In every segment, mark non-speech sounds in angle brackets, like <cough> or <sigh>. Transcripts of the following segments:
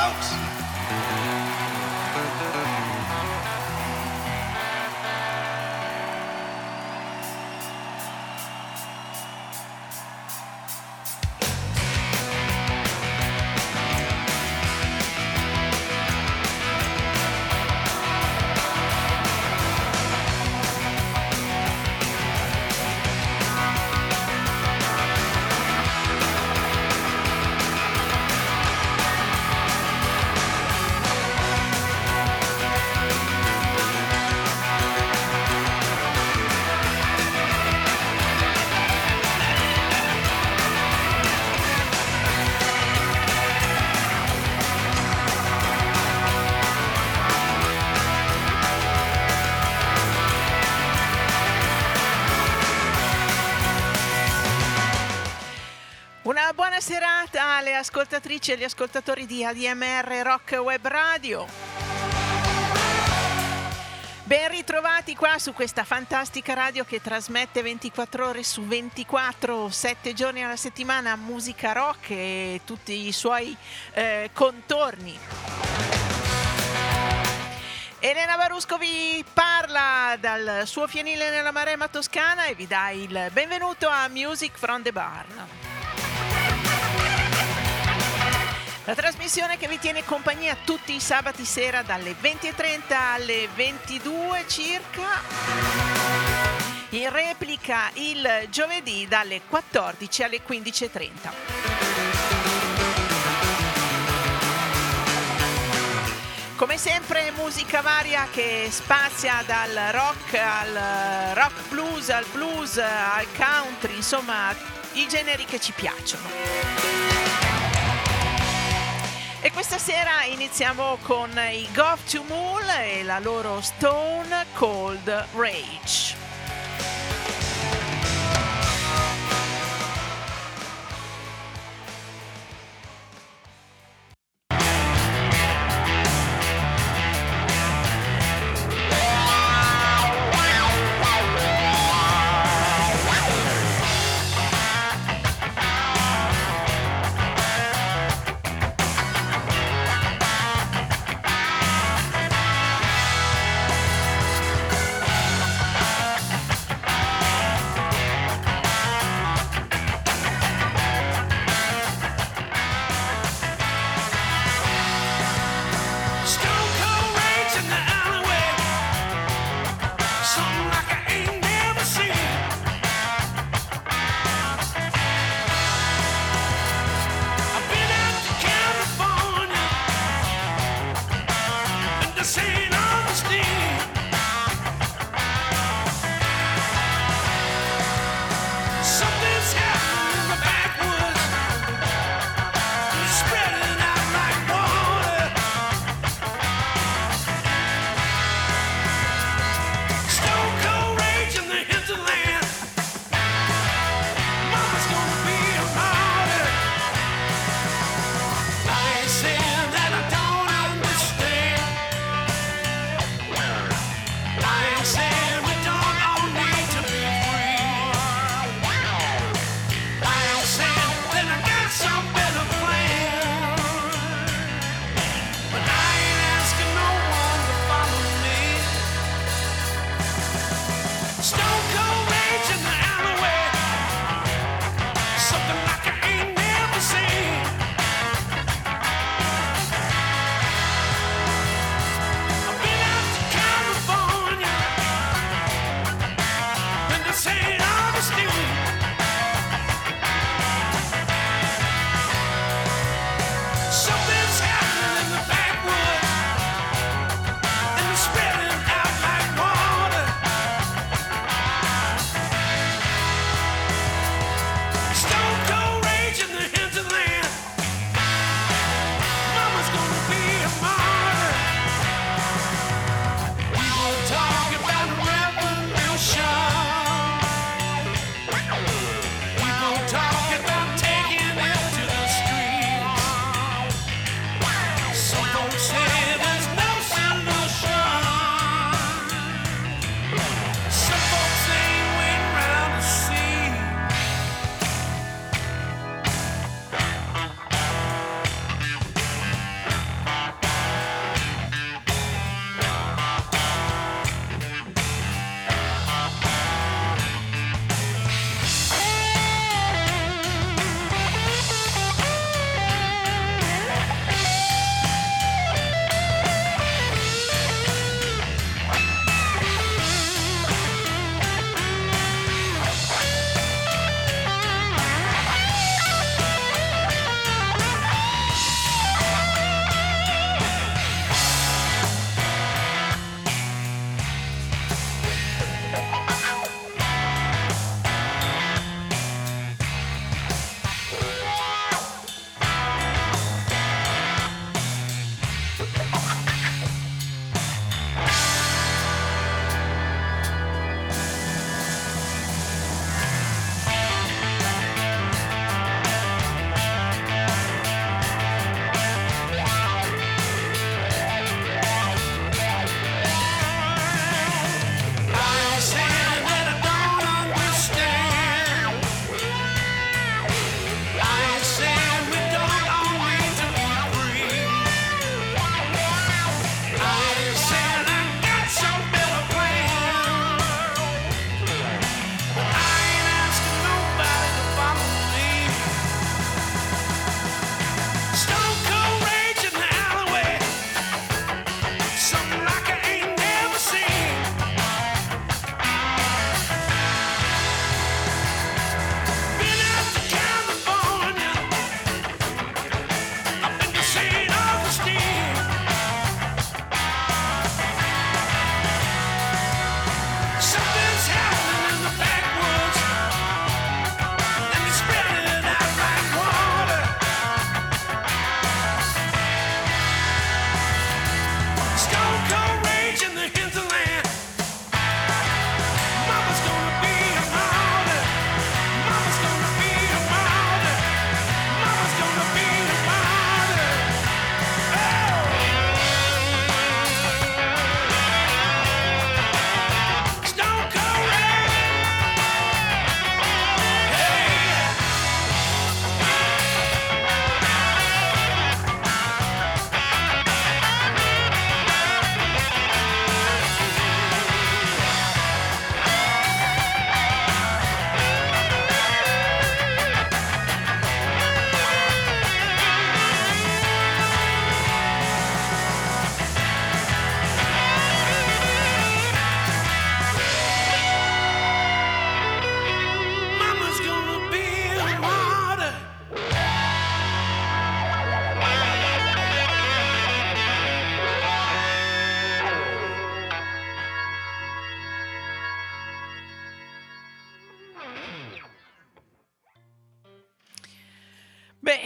out. Ascoltatrici e agli ascoltatori di ADMR Rock Web Radio. Ben ritrovati qua su questa fantastica radio che trasmette 24 ore su 24, 7 giorni alla settimana musica rock e tutti i suoi eh, contorni. Elena Barusco vi parla dal suo fienile nella Maremma Toscana e vi dà il benvenuto a Music from the Barn. La trasmissione che vi tiene compagnia tutti i sabati sera dalle 20.30 alle 22 circa. In replica il giovedì dalle 14 alle 15.30. Come sempre musica varia che spazia dal rock al rock blues, al blues, al country, insomma i generi che ci piacciono. E questa sera iniziamo con i Goth to Mool e la loro Stone Cold Rage.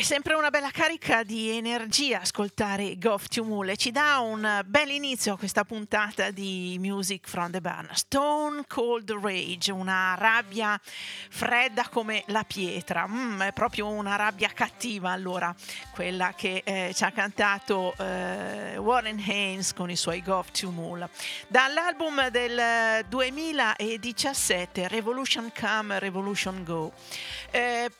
Sempre una bella carica di energia ascoltare Goff Tumule. Ci dà un bel inizio a questa puntata di Music from the Barn. Stone Cold Rage, una rabbia fredda come la pietra. Mm, è proprio una rabbia cattiva, allora, quella che eh, ci ha cantato eh, Warren Haynes con i suoi Goff Tumule. Dall'album del 2017, Revolution Come, Revolution Go. Eh,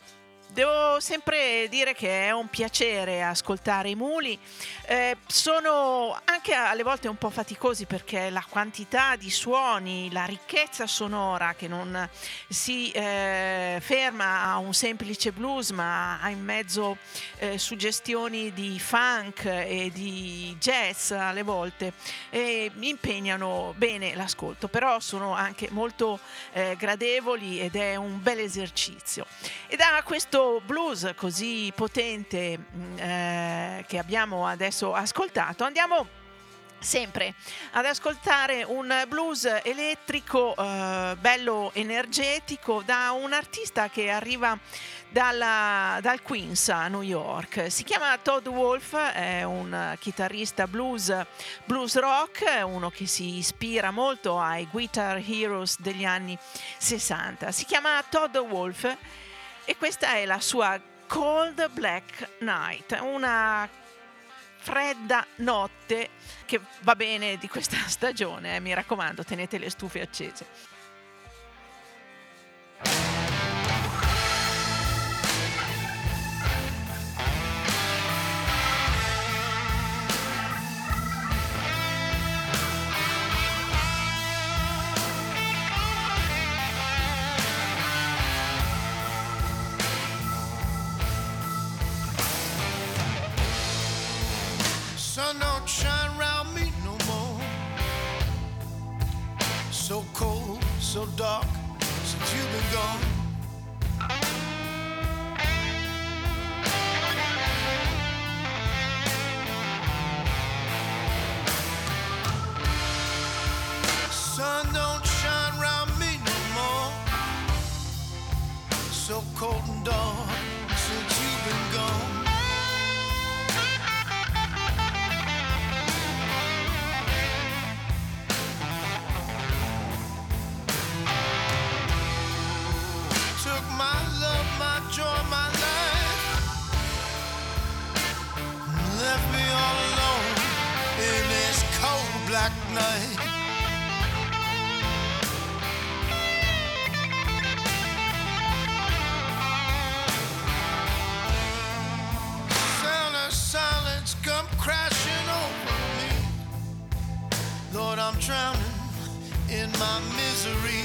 Devo sempre dire che è un piacere ascoltare i muli, eh, sono anche alle volte un po' faticosi perché la quantità di suoni, la ricchezza sonora che non si eh, ferma a un semplice blues ma ha in mezzo eh, suggestioni di funk e di jazz alle volte e impegnano bene l'ascolto, però sono anche molto eh, gradevoli ed è un bel esercizio. E da questo blues così potente mm, eh, che abbiamo adesso ascoltato, andiamo sempre ad ascoltare un blues elettrico eh, bello energetico da un artista che arriva dalla, dal Queens a New York. Si chiama Todd Wolf, è un chitarrista blues, blues rock, uno che si ispira molto ai Guitar Heroes degli anni 60. Si chiama Todd Wolf e questa è la sua Cold Black Night, una fredda notte che va bene di questa <laughs> stagione, eh, mi raccomando, tenete le stufe accese. So dark since you've been gone. Sun don't shine me no more. So cold and dark black night. Sound of silence come crashing over me. Lord, I'm drowning in my misery.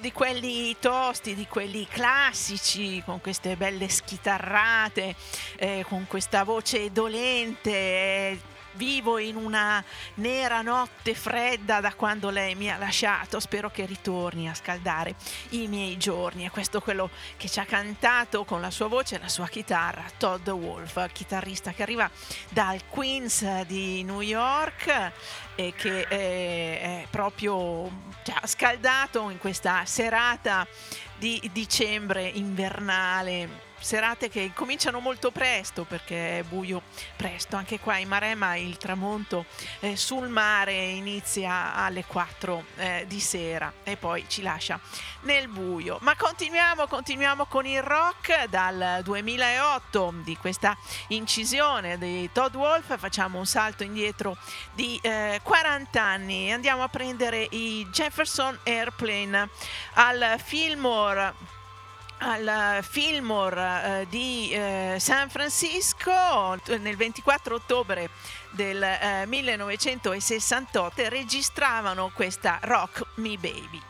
Di quelli tosti, di quelli classici, con queste belle schitarrate, eh, con questa voce dolente. Eh, vivo in una nera notte fredda da quando lei mi ha lasciato, spero che ritorni a scaldare i miei giorni. E questo è quello che ci ha cantato con la sua voce e la sua chitarra, Todd Wolf, chitarrista che arriva dal Queens di New York e che è, è proprio cioè, scaldato in questa serata di dicembre invernale serate che cominciano molto presto perché è buio presto. Anche qua in Marema il tramonto eh, sul mare inizia alle 4 eh, di sera e poi ci lascia nel buio. Ma continuiamo, continuiamo con il rock dal 2008 di questa incisione di Todd Wolf. Facciamo un salto indietro di eh, 40 anni. Andiamo a prendere i Jefferson Airplane al Fillmore al Fillmore eh, di eh, San Francisco nel 24 ottobre del eh, 1968 registravano questa Rock Me Baby.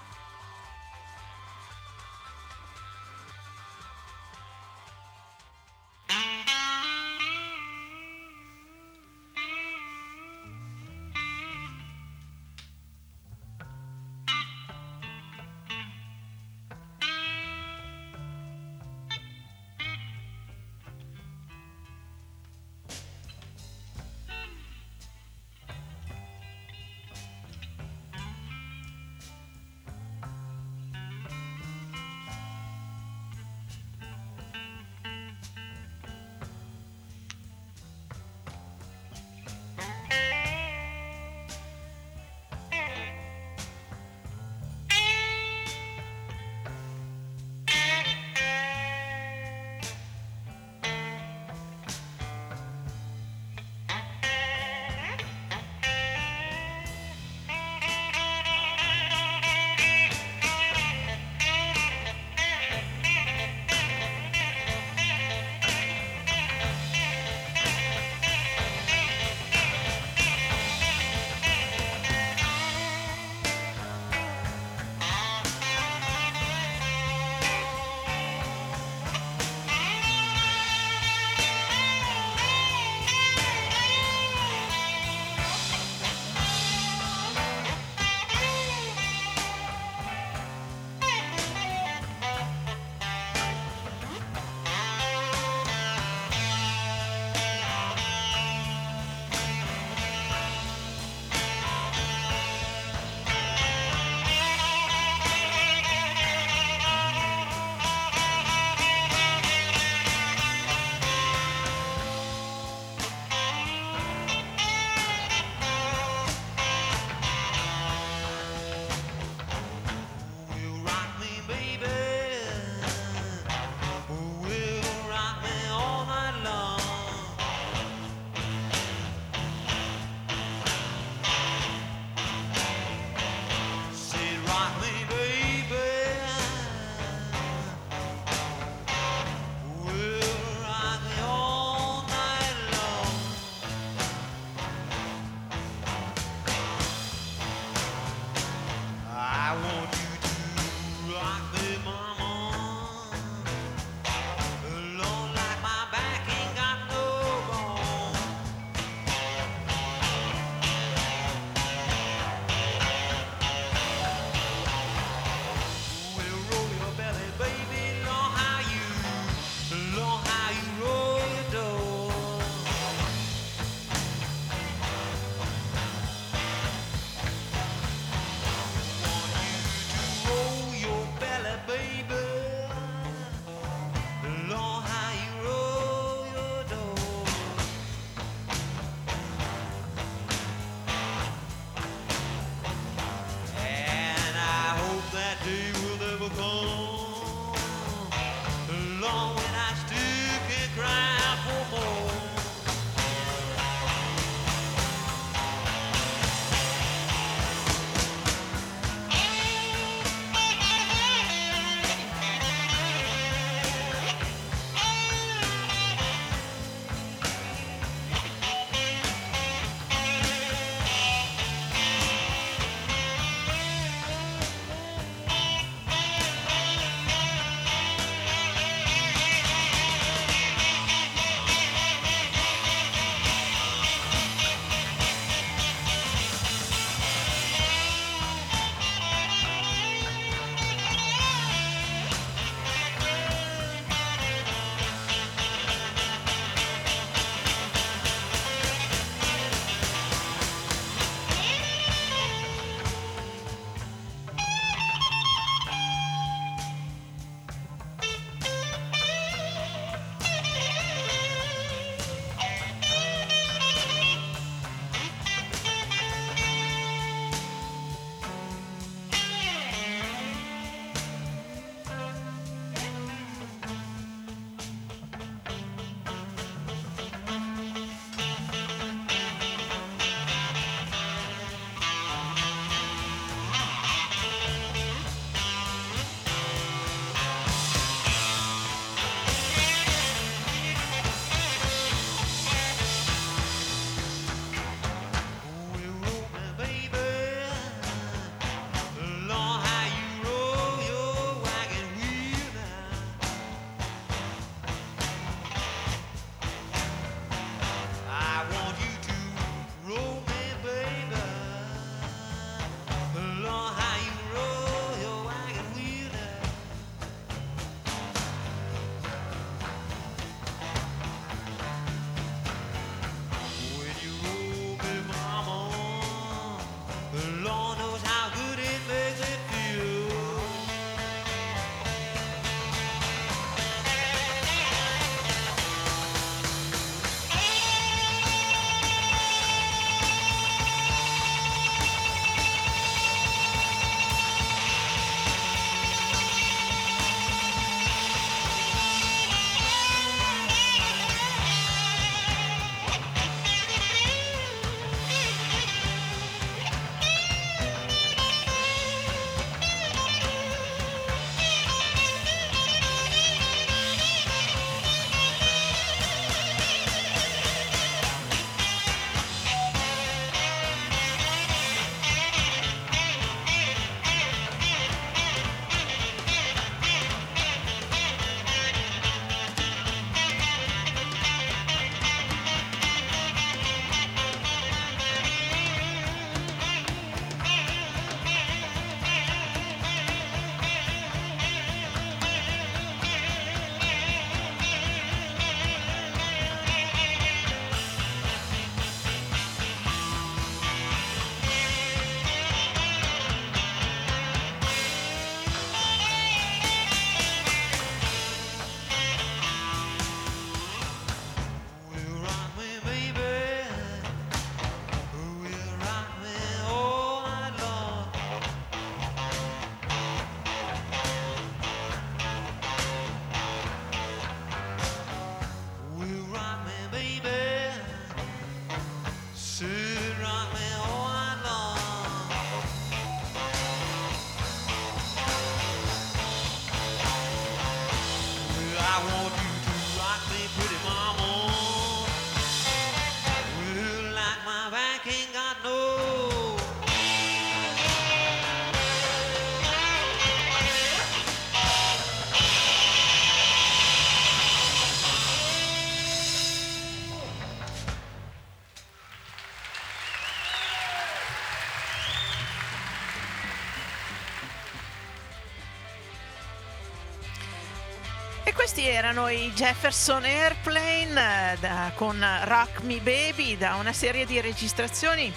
Erano i Jefferson Airplane eh, da, con Rock Me Baby da una serie di registrazioni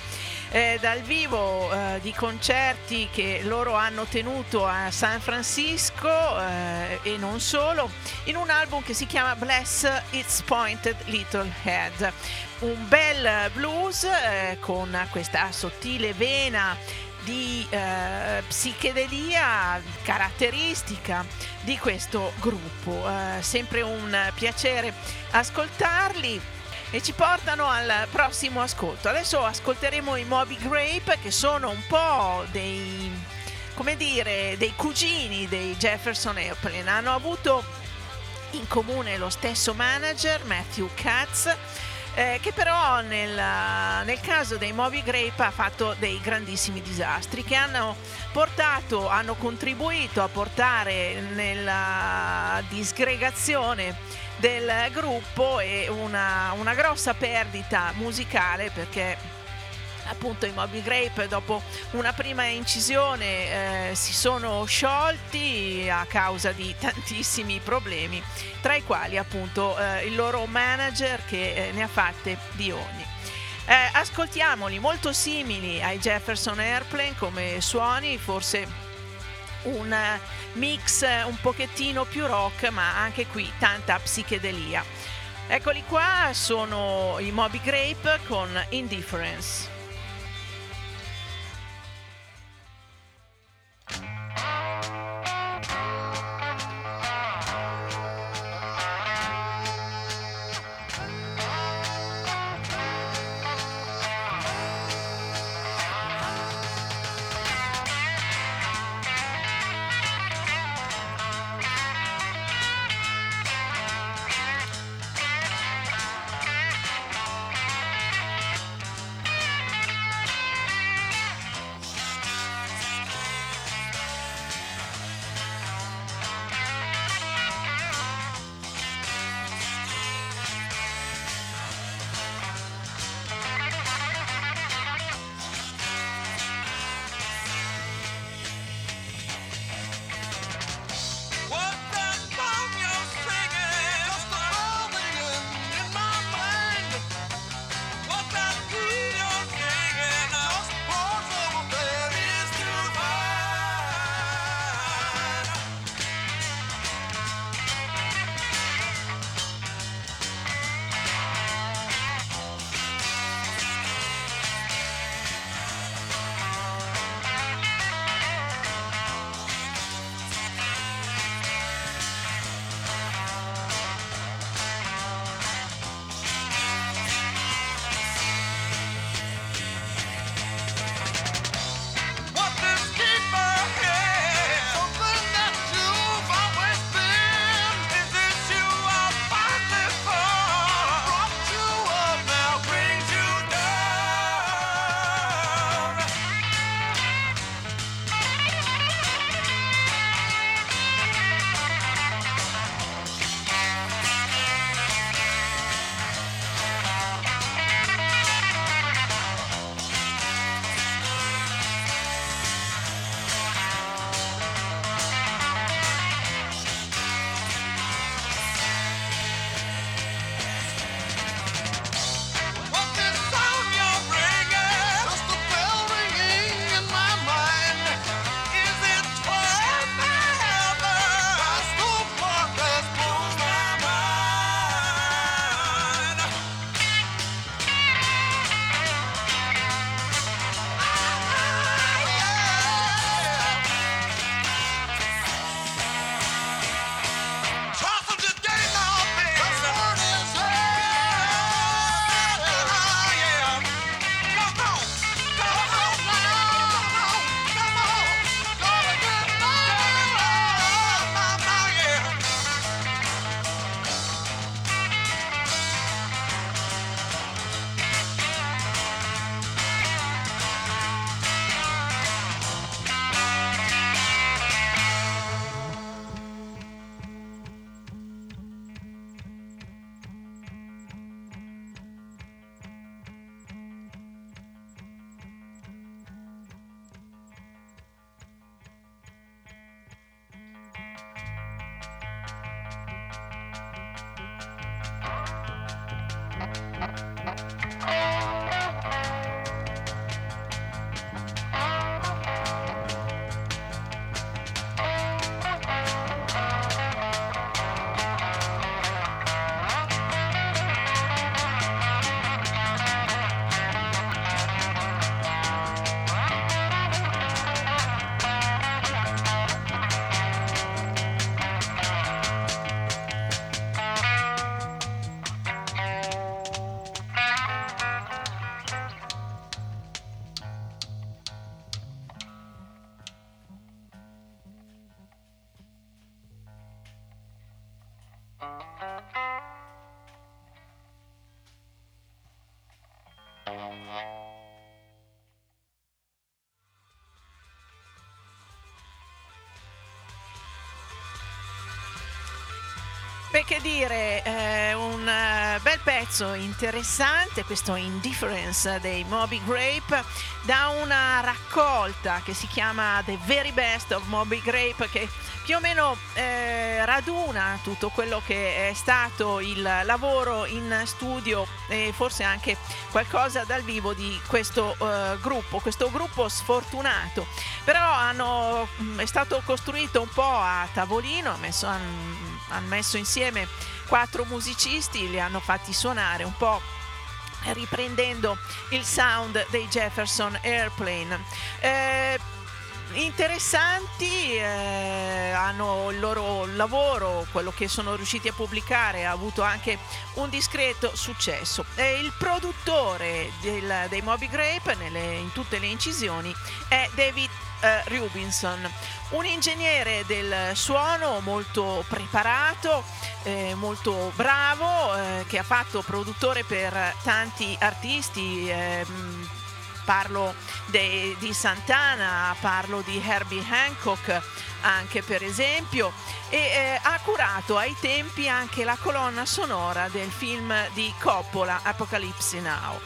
eh, dal vivo eh, di concerti che loro hanno tenuto a San Francisco eh, e non solo, in un album che si chiama Bless Its Pointed Little Head. Un bel blues eh, con questa sottile vena di eh, psichedelia caratteristica di questo gruppo. Eh, sempre un piacere ascoltarli e ci portano al prossimo ascolto. Adesso ascolteremo i Moby Grape che sono un po' dei, come dire, dei cugini dei Jefferson Airplane. Hanno avuto in comune lo stesso manager, Matthew Katz, eh, che però nel, nel, caso dei Moby Grape ha fatto dei grandissimi disastri che hanno portato, hanno contribuito a portare nella disgregazione del gruppo e una, una grossa perdita musicale perché appunto i Moby Grape dopo una prima incisione eh, si sono sciolti a causa di tantissimi problemi, tra i quali appunto eh, il loro manager che eh, ne ha fatte di ogni. Eh, ascoltiamoli molto simili ai Jefferson Airplane come suoni, forse un mix un pochettino più rock, ma anche qui tanta psichedelia. Eccoli qua, sono i Moby Grape con Indifference. Che dire, eh, un uh, bel pezzo interessante, questo Indifference dei Moby Grape, da una raccolta che si chiama The Very Best of Moby Grape, che più o meno eh, raduna tutto quello che è stato il lavoro in studio e forse anche qualcosa dal vivo di questo uh, gruppo, questo gruppo sfortunato. Però hanno, mm, è stato costruito un po' a tavolino, messo, hanno, hanno messo insieme quattro musicisti, li hanno fatti suonare un po' riprendendo il sound dei Jefferson Airplane. Eh, interessanti, eh, hanno il loro lavoro, quello che sono riusciti a pubblicare ha avuto anche un discreto successo. E il produttore del, dei Moby Grape nelle, in tutte le incisioni è David eh, Rubinson, un ingegnere del suono molto preparato, eh, molto bravo, eh, che ha fatto produttore per tanti artisti ehm, parlo de, di Santana, parlo di Herbie Hancock anche per esempio e eh, ha curato ai tempi anche la colonna sonora del film di Coppola Apocalypse Now.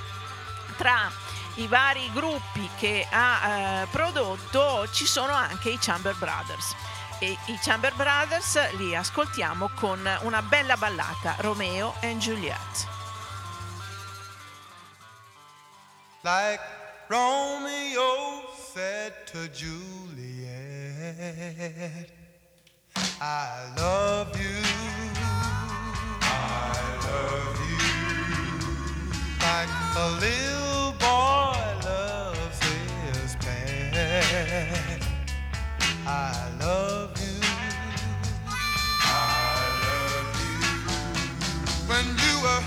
Tra i vari gruppi che ha eh, prodotto ci sono anche i Chamber Brothers e i Chamber Brothers li ascoltiamo con una bella ballata Romeo and Juliet. Like Romeo said to Juliet, I love you. I love you. Like a little boy loves his pet. I love you. I love you. When you were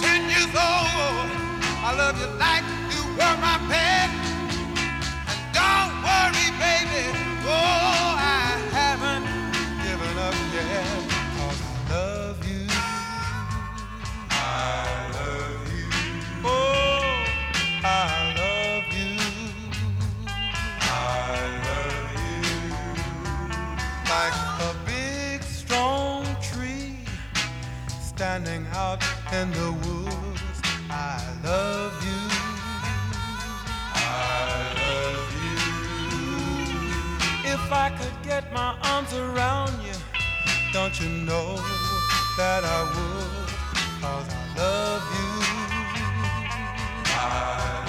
ten years old, I love you like you were my pet. And don't worry, baby, oh, standing out in the woods. I love you. I love you. If I could get my arms around you, don't you know that I would? Cause I love you. I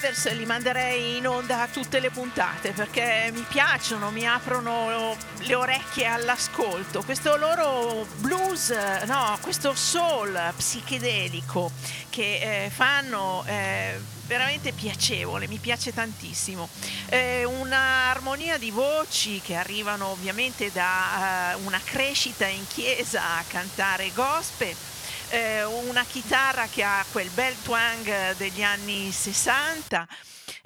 Brothers li manderei in onda a tutte le puntate perché mi piacciono, mi aprono le orecchie all'ascolto. Questo loro blues, no, questo soul psichedelico che eh, fanno è veramente piacevole, mi piace tantissimo. Eh, un'armonia di voci che arrivano ovviamente da uh, una crescita in chiesa a cantare gospel eh, una chitarra che ha quel bel twang degli anni 60.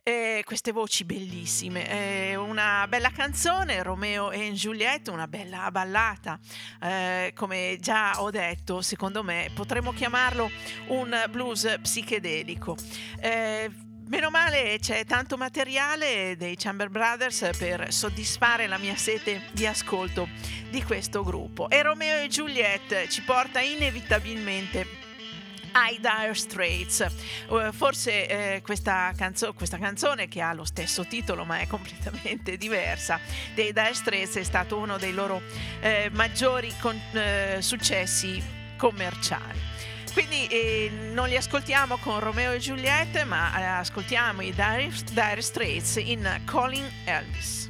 Eh, queste voci bellissime, eh, una bella canzone, Romeo e Juliette, una bella ballata, eh, come già ho detto, secondo me potremmo chiamarlo un blues psichedelico. Eh, Meno male c'è tanto materiale dei Chamber Brothers per soddisfare la mia sete di ascolto di questo gruppo. E Romeo e Juliette ci porta inevitabilmente ai Dire Straits. Uh, forse eh, questa, canzo- questa, canzone, che ha lo stesso titolo ma è completamente <laughs> diversa, dei Dire Straits è stato uno dei loro eh, maggiori con- eh, successi commerciali. Quindi eh, non li ascoltiamo con Romeo e Giuliette, ma eh, ascoltiamo i Dire, Dire Straits in Calling Elvis.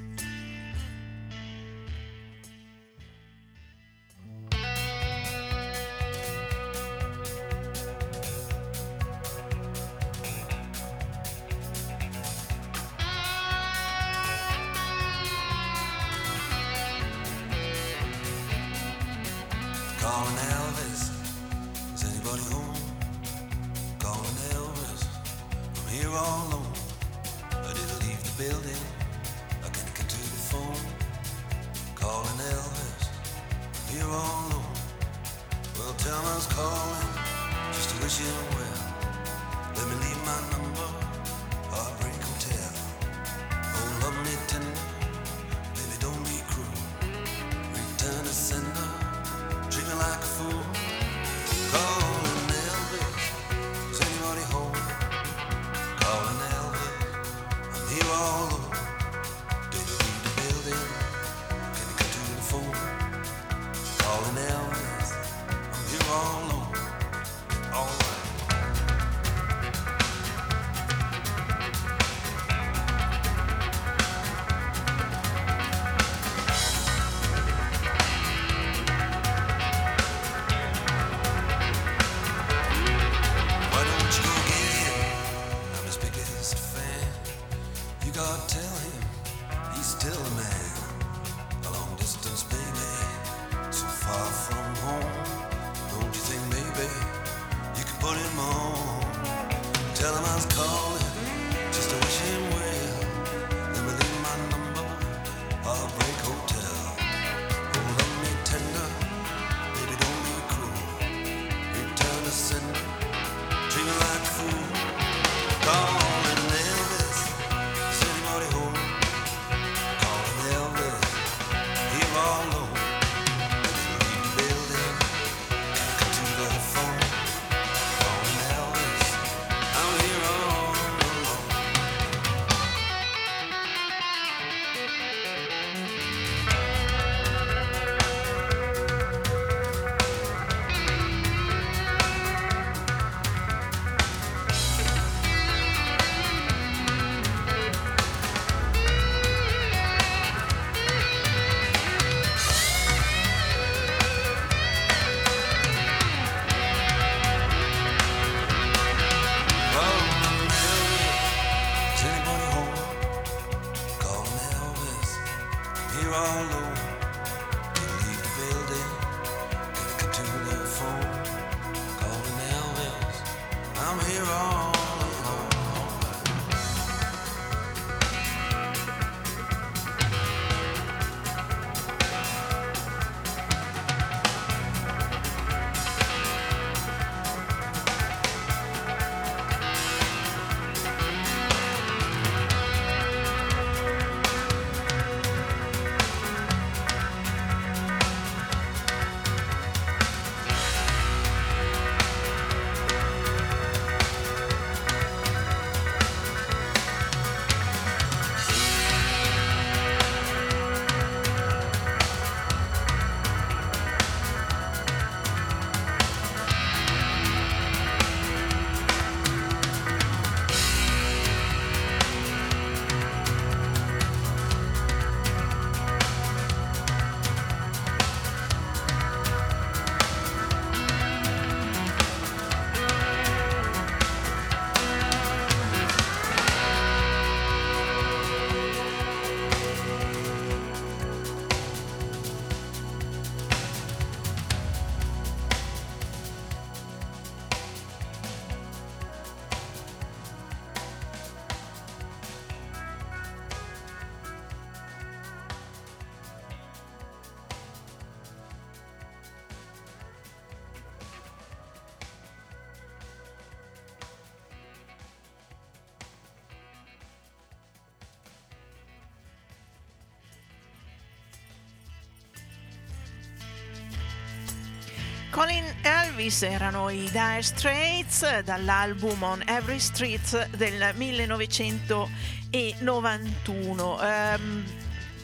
Colin Elvis erano i Dire Straits dall'album On Every Street del 1991. Um, ehm,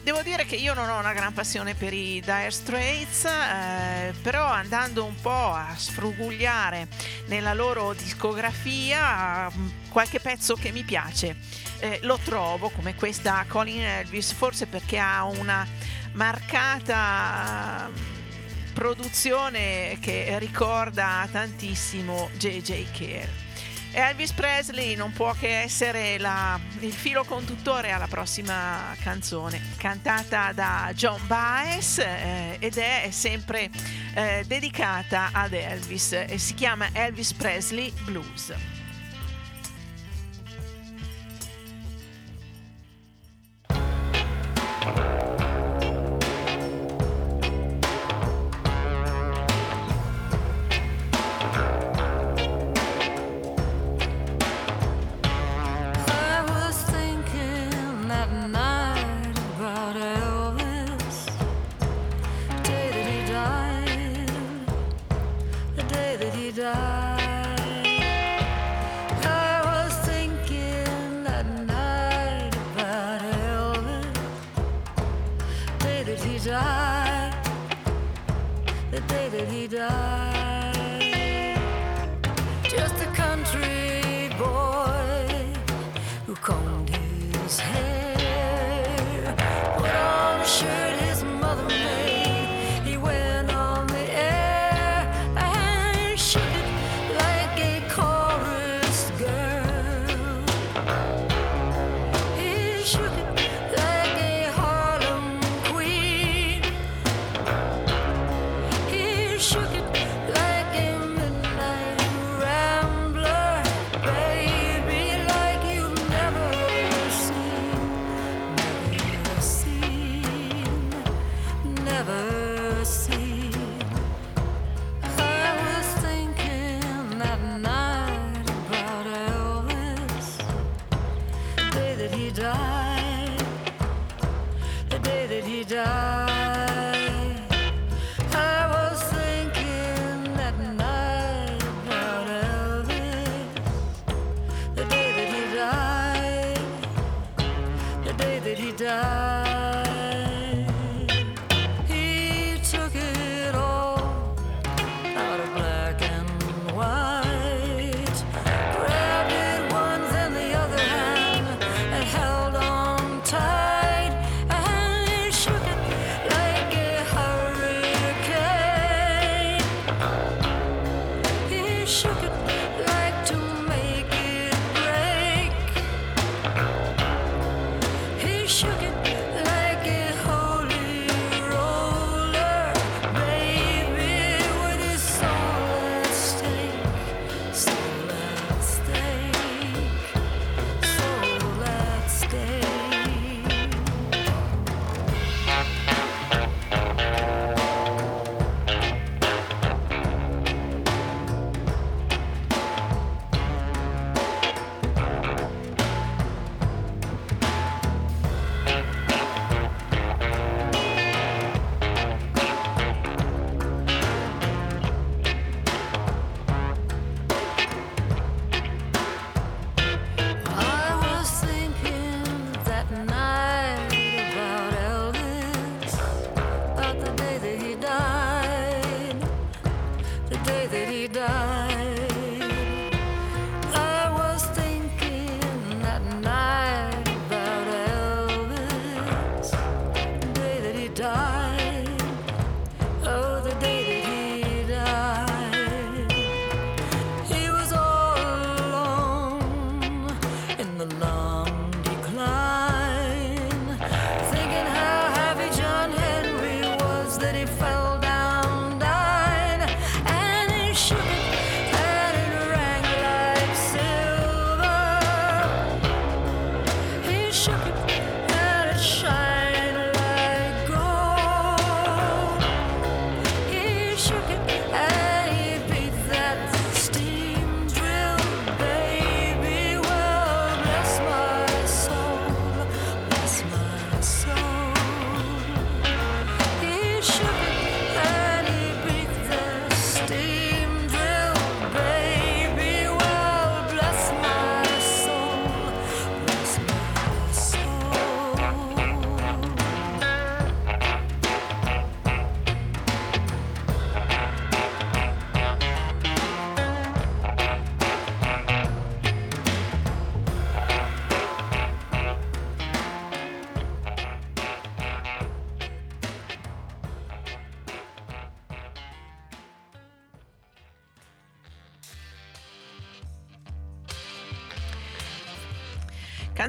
Devo dire che io non ho una gran passione per i Dire Straits, eh, però andando un po' a sfrugugliare nella loro discografia qualche pezzo che mi piace eh, lo trovo come questa Colin Elvis, forse perché ha una marcata produzione che ricorda tantissimo J.J. Care. Elvis Presley non può che essere la, il filo conduttore alla prossima canzone, cantata da John Baez eh, ed è sempre eh, dedicata ad Elvis. Eh, si chiama Elvis Presley Blues.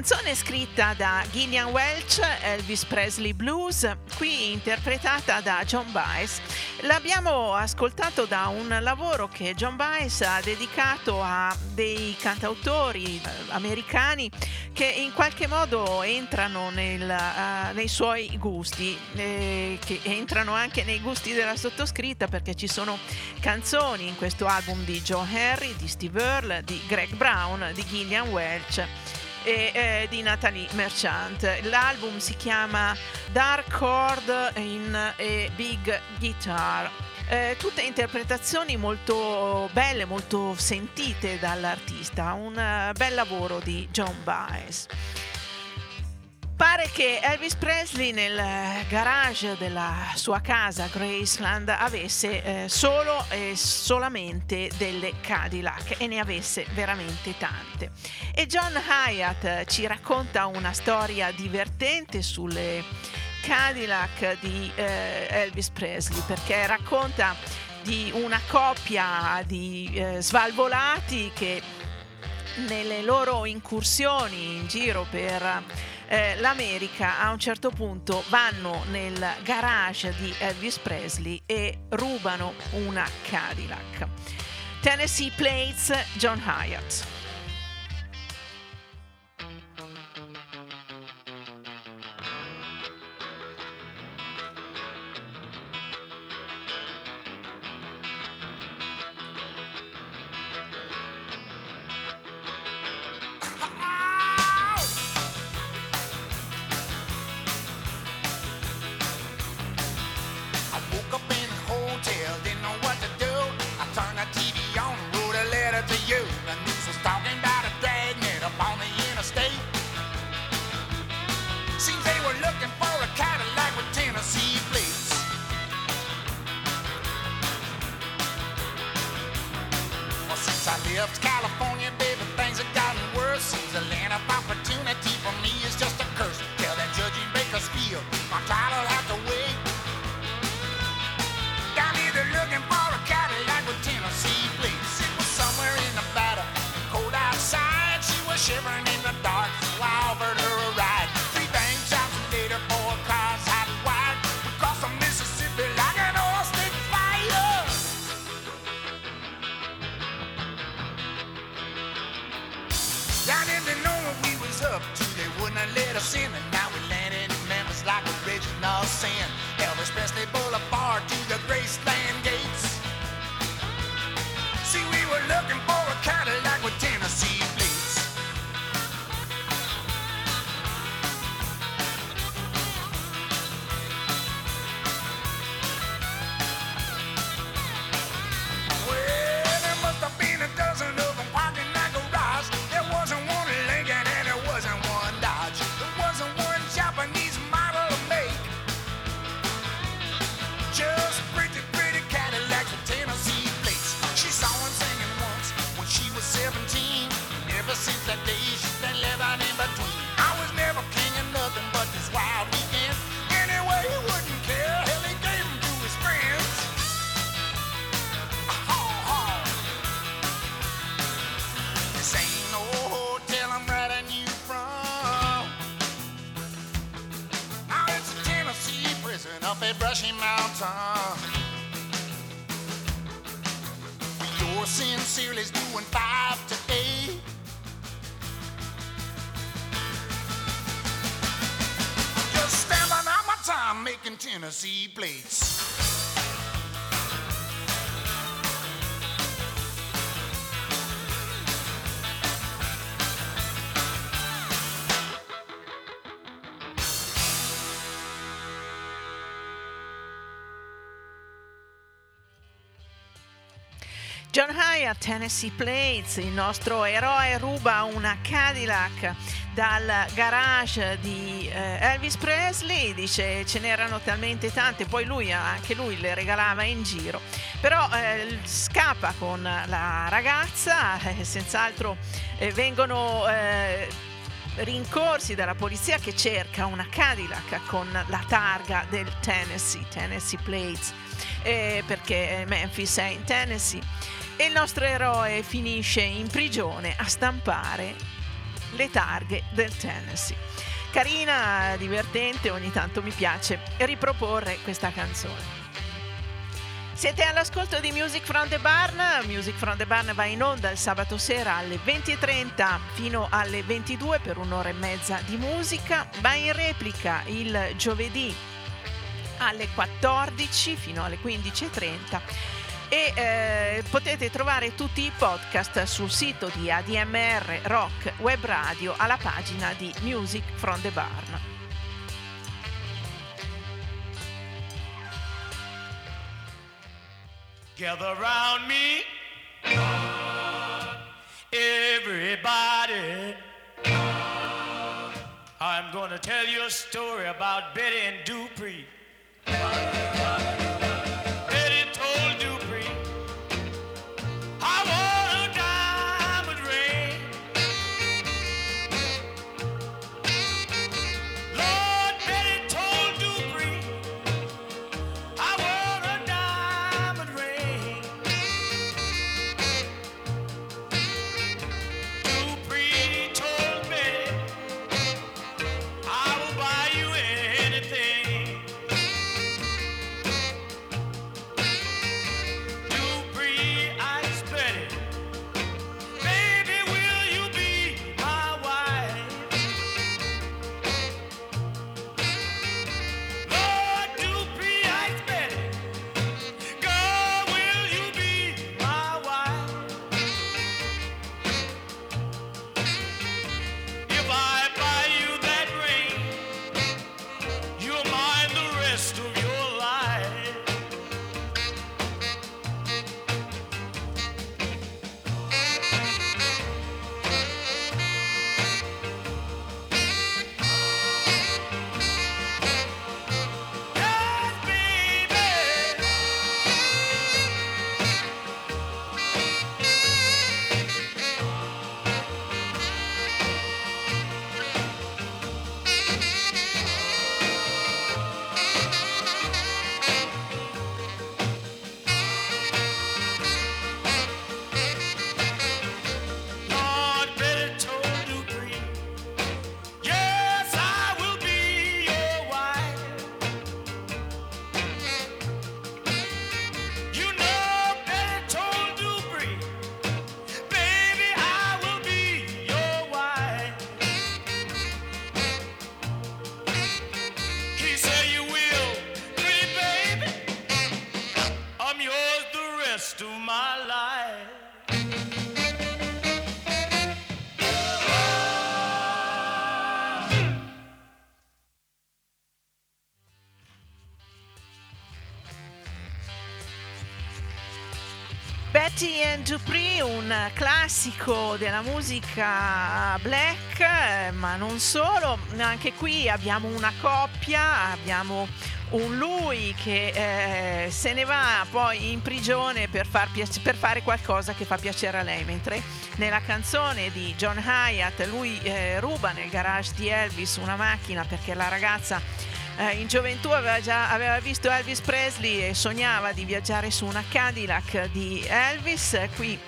Canzone scritta da Gillian Welch, Elvis Presley Blues, qui interpretata da John Baez. L'abbiamo ascoltato da un lavoro che John Baez ha dedicato a dei cantautori eh, americani che in qualche modo entrano nel, uh, nei suoi gusti, eh, che entrano anche nei gusti della sottoscritta perché ci sono canzoni in questo album di Joe Harry, di Steve Earle, di Greg Brown, di Gillian Welch e eh, di Natalie Merchant. L'album si chiama Dark Chord in a Big Guitar. Eh, tutte interpretazioni molto belle, molto sentite dall'artista, un uh, bel lavoro di John Baez. Pare che Elvis Presley nel garage della sua casa Graceland avesse eh, solo e solamente delle Cadillac e ne avesse veramente tante. E John Hyatt ci racconta una storia divertente sulle Cadillac di eh, Elvis Presley perché racconta di una coppia di eh, svalvolati che nelle loro incursioni in giro per eh, l'America a un certo punto vanno nel garage di Elvis Presley e rubano una Cadillac. Tennessee Plates, John Hyatt. John Tennessee Plates, il nostro eroe ruba una Cadillac dal garage di eh, Elvis Presley, dice ce n'erano talmente tante, poi lui anche lui le regalava in giro, però eh, scappa con la ragazza, eh, senz'altro eh, vengono eh, rincorsi dalla polizia che cerca una Cadillac con la targa del Tennessee, Tennessee Plates, eh, perché Memphis è in Tennessee e il nostro eroe finisce in prigione a stampare Le targhe del Tennessee. Carina, divertente, ogni tanto mi piace riproporre questa canzone. Siete all'ascolto di Music from the Barn. Music from the Barn va in onda il sabato sera alle 20.30 fino alle 22 per un'ora e mezza di musica. Va in replica il giovedì alle 14 fino alle 15.30 e eh, potete trovare tutti i podcast sul sito di ADMR Rock Web Radio alla pagina di Music from the Barn. Gather around me, everybody. I'm gonna tell you a story about Betty and Dupree. あっ! And Dupree, un classico della musica black, eh, ma non solo, anche qui abbiamo una coppia, abbiamo un lui che eh, se ne va poi in prigione per, far piace- per, fare qualcosa che fa piacere a lei, mentre nella canzone di John Hyatt lui eh, ruba nel garage di Elvis una macchina perché la ragazza eh, in gioventù aveva già aveva visto Elvis Presley e sognava di viaggiare su una Cadillac di Elvis. Qui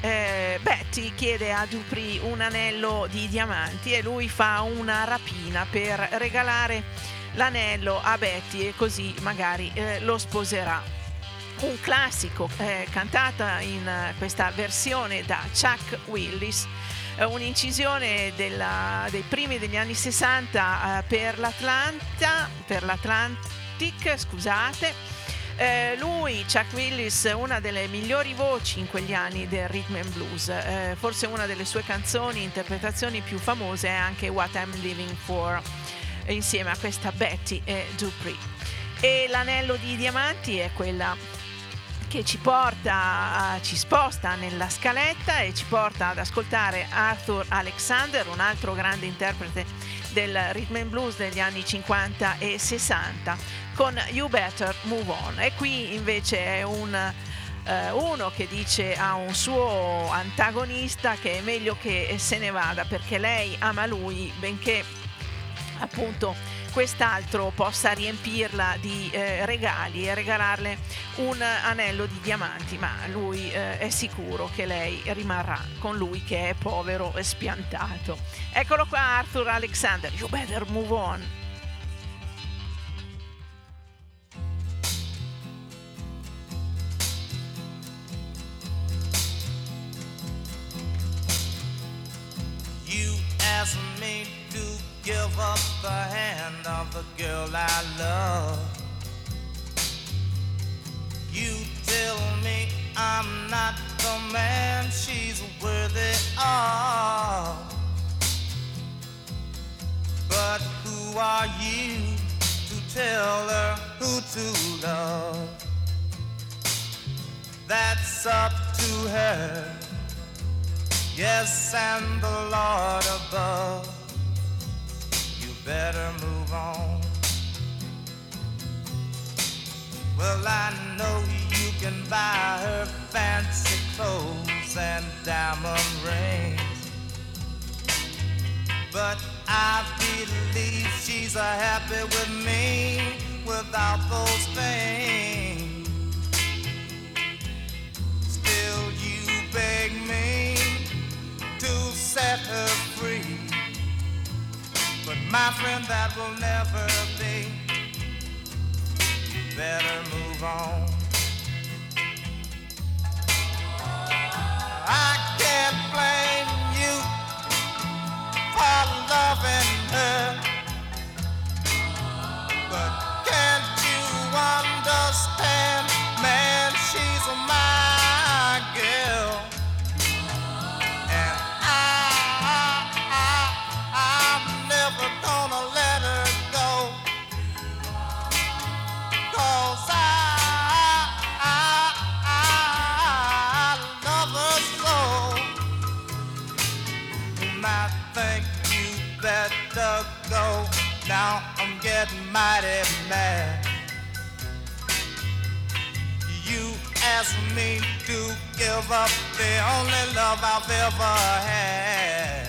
eh, Betty chiede a Dupree un anello di diamanti e lui fa una rapina per regalare l'anello a Betty e così magari eh, lo sposerà. Un classico eh, cantata in questa versione da Chuck Willis eh, un'incisione della, dei primi degli anni 60 eh, per l'Atlanta, per l'Atlantic, scusate. Eh, lui, Chuck Willis, una delle migliori voci in quegli anni del rhythm and blues, eh, forse una delle sue canzoni, interpretazioni più famose è anche What I'm Living For, insieme a questa Betty e Dupree. E l'anello di diamanti è quella che ci porta, ci sposta nella scaletta e ci porta ad ascoltare Arthur Alexander, un altro grande interprete del rhythm and blues degli anni 50 e 60, con You Better Move On. E qui invece è un, eh, uno che dice a un suo antagonista che è meglio che se ne vada perché lei ama lui, benché appunto quest'altro possa riempirla di eh, regali e regalarle un anello di diamanti, ma lui eh, è sicuro che lei rimarrà con lui che è povero e spiantato. Eccolo qua Arthur Alexander, you better move on. Give up the hand of the girl I love. You tell me I'm not the man she's worthy of. But who are you to tell her who to love? That's up to her. Yes, and the Lord above better move on. Well, I know you can buy her fancy clothes and diamond rings. But I believe she's a happy with me without those things. Still, you beg me to set her free. My friend, that will never be. Better move on. I can't blame you for loving her. But can't you understand, asked me to give up the only love I've ever had.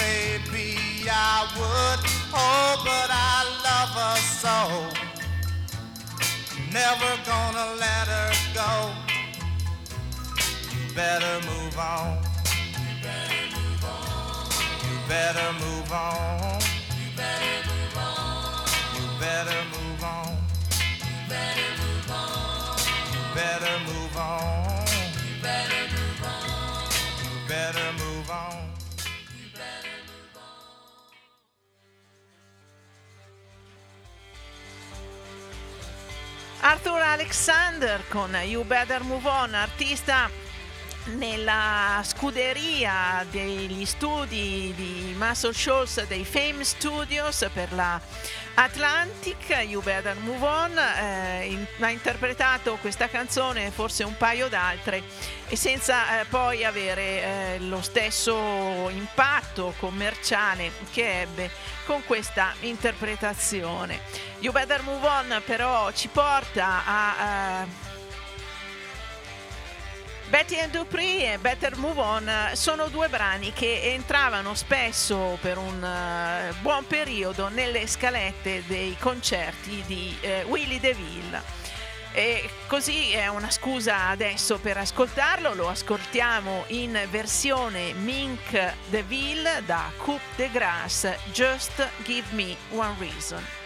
Maybe I would, oh, but I love her so. Never gonna let her go. You better move on You better move on. You better move on. You better move on. You move on. You better move on. You better move on. Arthur Alexander con You Better Move On, artista nella scuderia degli studi di Muscle Shoals dei Fame Studios per la Atlantic, You Better Move On, eh, in, ha interpretato questa canzone e forse un paio d'altre e senza eh, poi avere eh, lo stesso impatto commerciale che ebbe con questa interpretazione. You Better Move On però ci porta a eh, Betty and Dupree e Better Move On sono due brani che entravano spesso per un uh, buon periodo nelle scalette dei concerti di uh, Willie DeVille. E così è una scusa adesso per ascoltarlo, lo ascoltiamo in versione Mink DeVille da Coupe de Grasse, Just Give Me One Reason.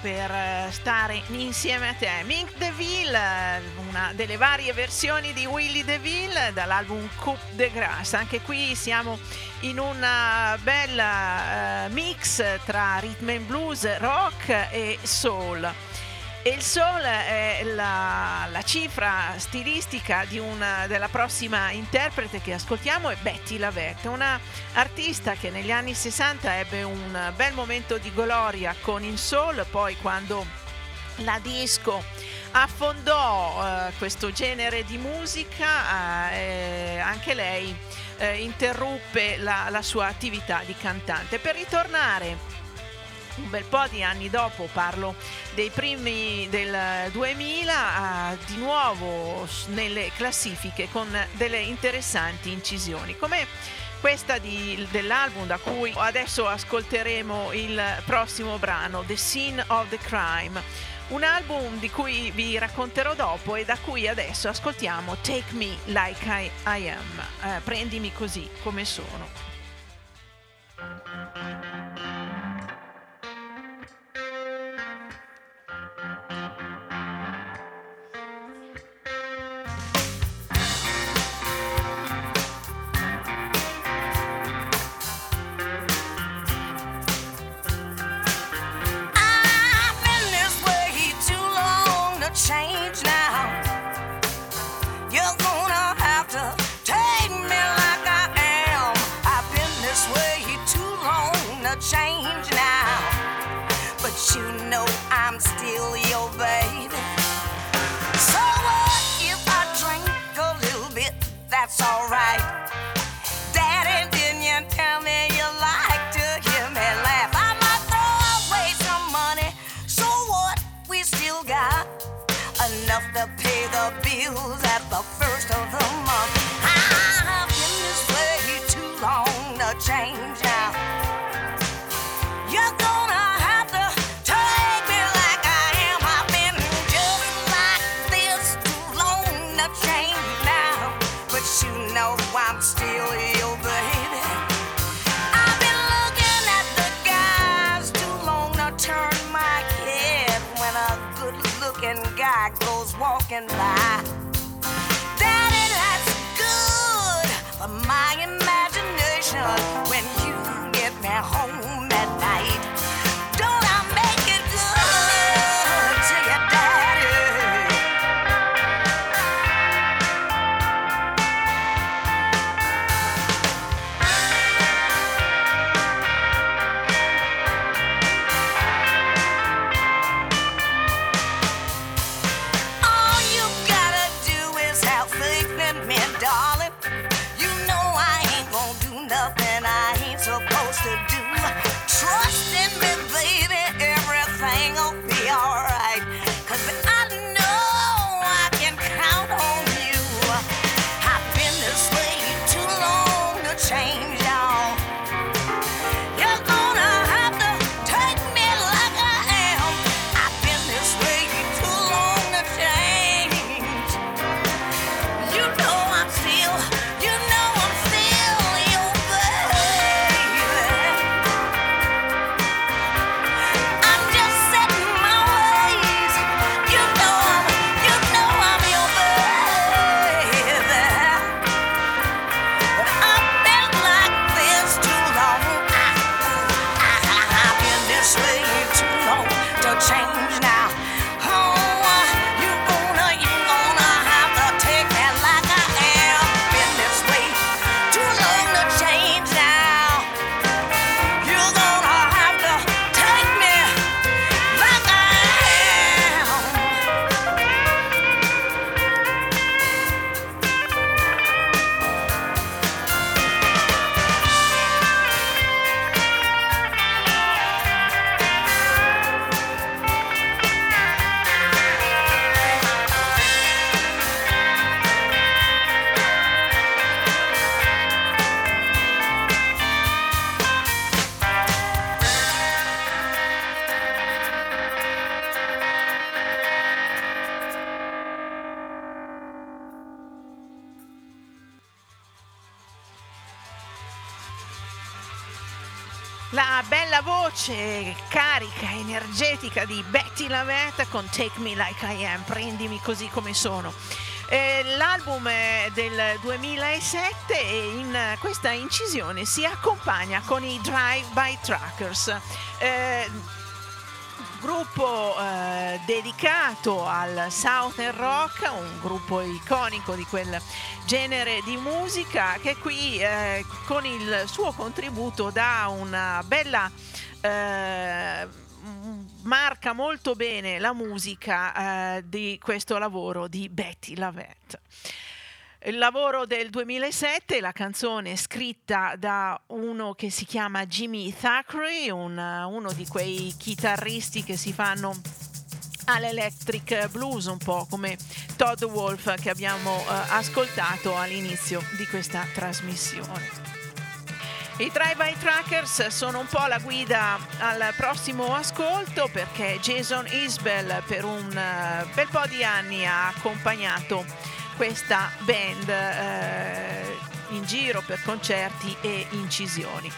Per eh, stare insieme a te. Mink DeVille, una delle varie versioni di Willy DeVille dall'album Coupe de Grasse. Anche qui siamo in una bella uh, mix tra rhythm and blues, rock e soul. E il Soul è la, la cifra stilistica una, della prossima interprete che ascoltiamo è Betty Lavette, una artista che negli anni 60 ebbe un bel momento di gloria con il Soul, poi quando la disco affondò eh, questo genere di musica, eh, anche lei eh, interruppe la, la sua attività di cantante. Per ritornare un bel po' di anni dopo, parlo dei primi del 2000, di nuovo nelle classifiche con delle interessanti incisioni. Come questa di, dell'album da cui adesso ascolteremo il prossimo brano, The Scene of the Crime. Un album di cui vi racconterò dopo e da cui adesso ascoltiamo Take Me Like I, I Am, eh, prendimi così come sono. to change now. But you know I'm still your baby. So what if I drink a little bit? That's all. Carica, energetica di Betty Lavette con Take Me Like I Am, prendimi così come sono. Eh, l'album è del 2007 e in questa incisione si accompagna con i Drive by Truckers. Eh, gruppo eh, dedicato al Southern Rock, un gruppo iconico di quel genere di musica che qui eh, con il suo contributo dà una bella eh, marca molto bene la musica eh, di questo lavoro di Betty Lavette. Il lavoro del 2007, la canzone scritta da uno che si chiama Jimmy Thackeray, un, uno di quei chitarristi che si fanno all'electric blues, un po' come Todd Wolf che abbiamo eh, ascoltato all'inizio di questa trasmissione. I Drive-By Trackers sono un po' la guida al prossimo ascolto perché Jason Isbell per un uh, bel po' di anni ha accompagnato questa band uh, in giro per concerti e incisioni.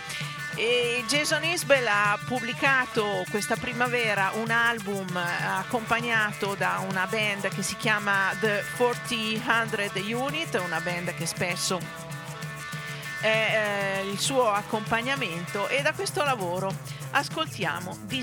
E Jason Isbell ha pubblicato questa primavera un album eh, accompagnato da una band che si chiama The 400 Unit, una band che spesso eh, il suo accompagnamento e da questo lavoro ascoltiamo The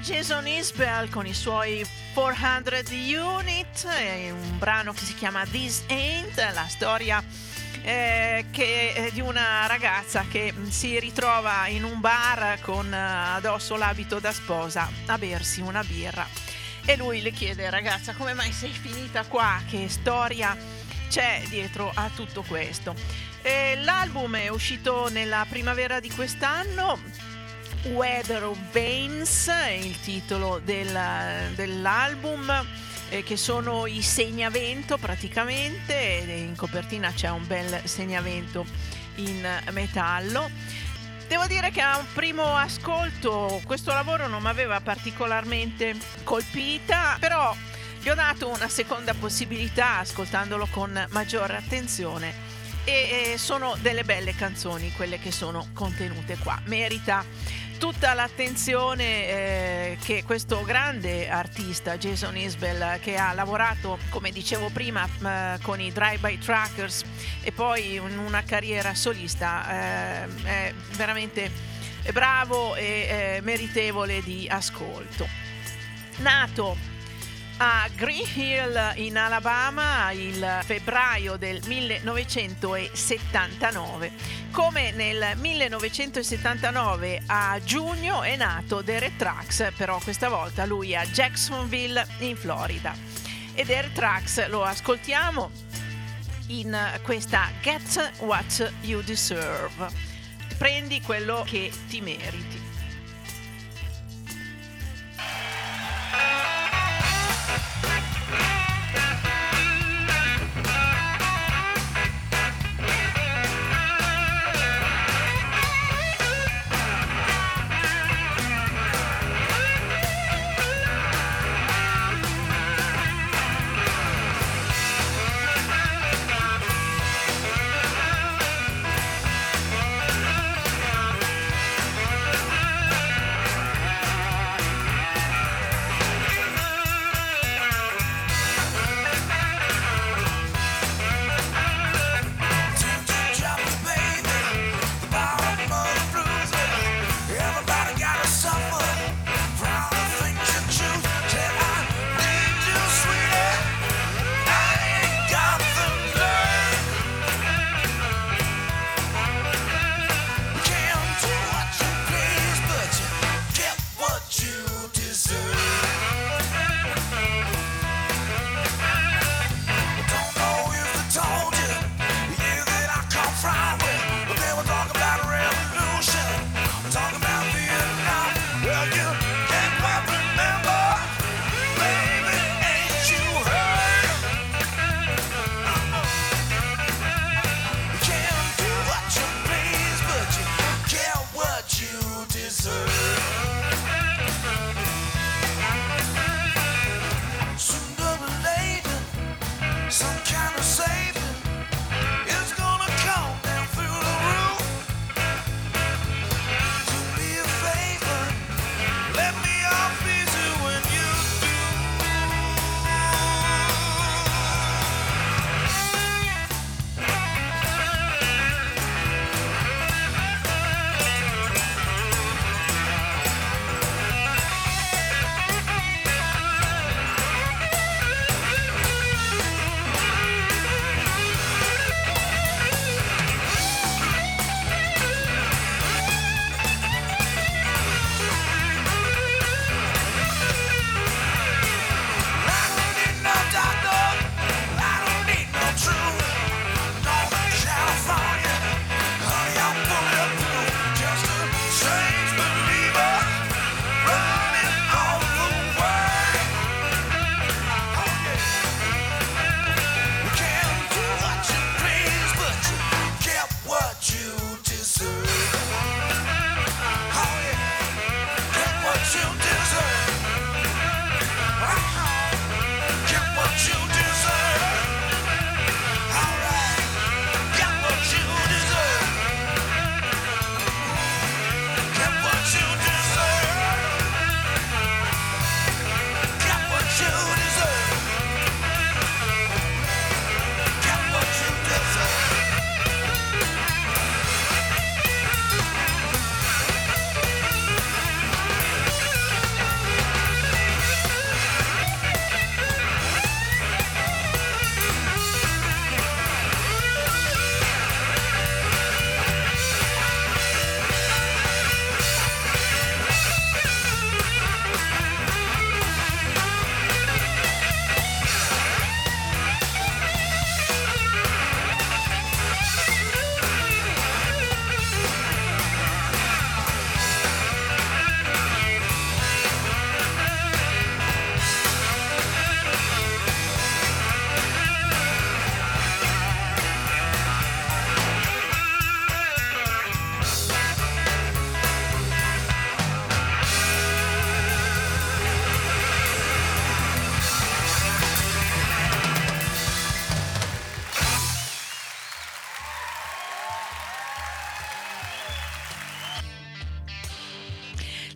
Jason Isbell con i suoi 400 Unit, un brano che si chiama This Ain't, la storia eh, che, di una ragazza che si ritrova in un bar con eh, addosso l'abito da sposa a bersi una birra e lui le chiede ragazza come mai sei finita qua, che storia c'è dietro a tutto questo. E l'album è uscito nella primavera di quest'anno Weather of Veins, il titolo del, dell'album, eh, che sono i segnavento praticamente, e in copertina c'è un bel segnavento in metallo. Devo dire che a un primo ascolto questo lavoro non mi aveva particolarmente colpita, però gli ho dato una seconda possibilità ascoltandolo con maggiore attenzione e sono delle belle canzoni quelle che sono contenute qua. Merita tutta l'attenzione eh, che questo grande artista Jason Isbell che ha lavorato come dicevo prima eh, con i Drive by Truckers e poi in una carriera solista eh, è veramente bravo e eh, meritevole di ascolto. Nato a Green Hill in Alabama il febbraio del 1979. Come nel 1979 a giugno è nato Derek Trax, però questa volta lui a Jacksonville in Florida. E Derek Trax lo ascoltiamo in questa Get What You Deserve. Prendi quello che ti meriti.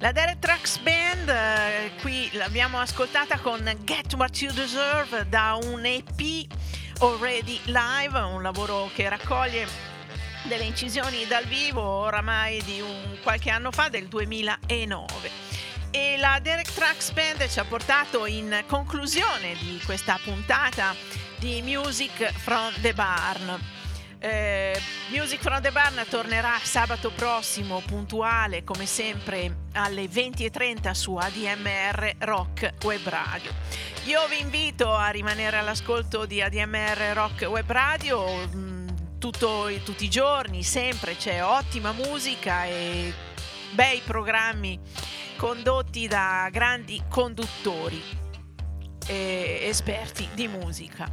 La Derek Trucks Band, eh, qui l'abbiamo ascoltata con Get What You Deserve da un EP Already Live, un lavoro che raccoglie delle incisioni dal vivo oramai di un qualche anno fa, del 2009. E la Derek Trucks Band ci ha portato in conclusione di questa puntata di Music from the Barn. Eh, Music from the Barn tornerà sabato prossimo puntuale come sempre alle 20.30 su ADMR Rock Web Radio. Io vi invito a rimanere all'ascolto di ADMR Rock Web Radio mm, tutto, tutti i giorni, sempre c'è ottima musica e bei programmi condotti da grandi conduttori e esperti di musica.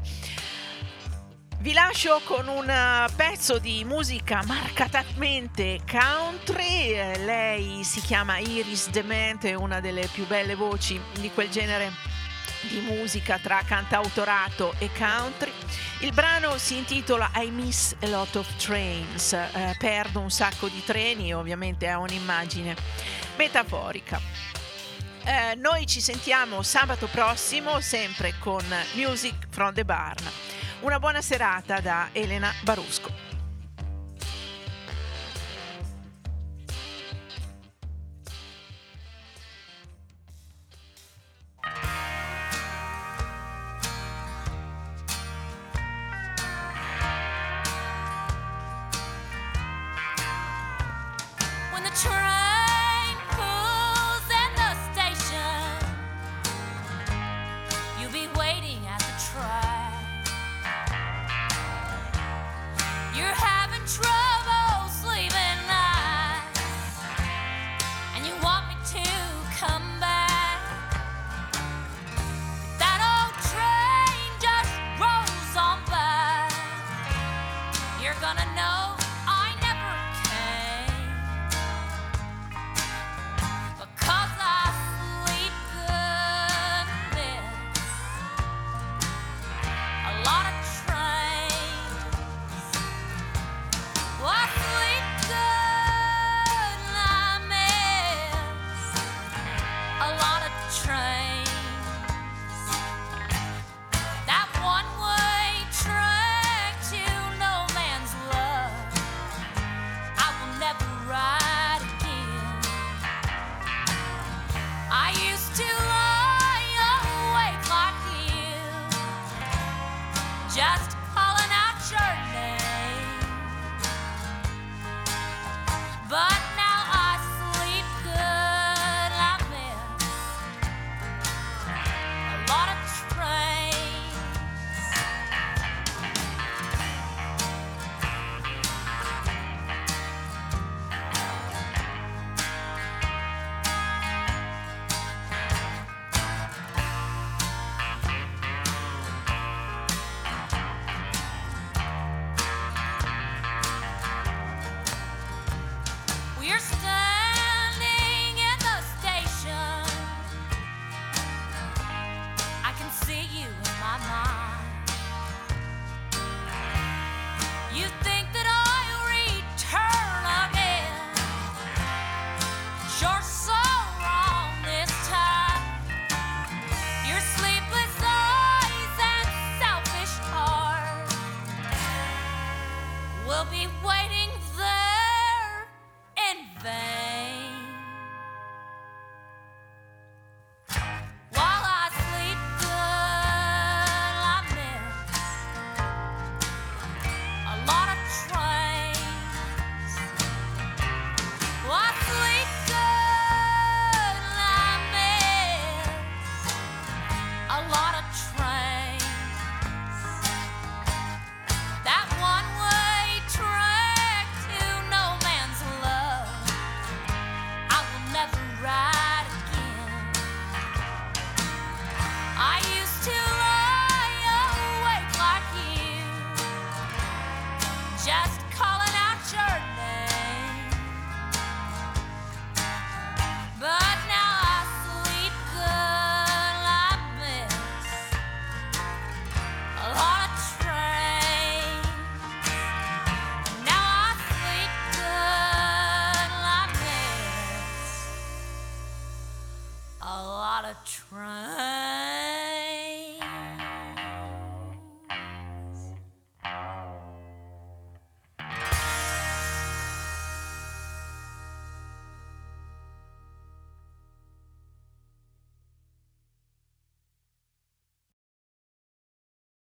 Vi lascio con un eh, pezzo di musica marcatamente country. Lei si chiama Iris Demente, una delle più belle voci di quel genere di musica tra cantautorato e country. Il brano si intitola I Miss a Lot of Trains, eh, perdo un sacco di treni, ovviamente è un'immagine metaforica. Eh, noi ci sentiamo sabato prossimo, sempre con Music from the Barn. Una buona serata da Elena Barusco.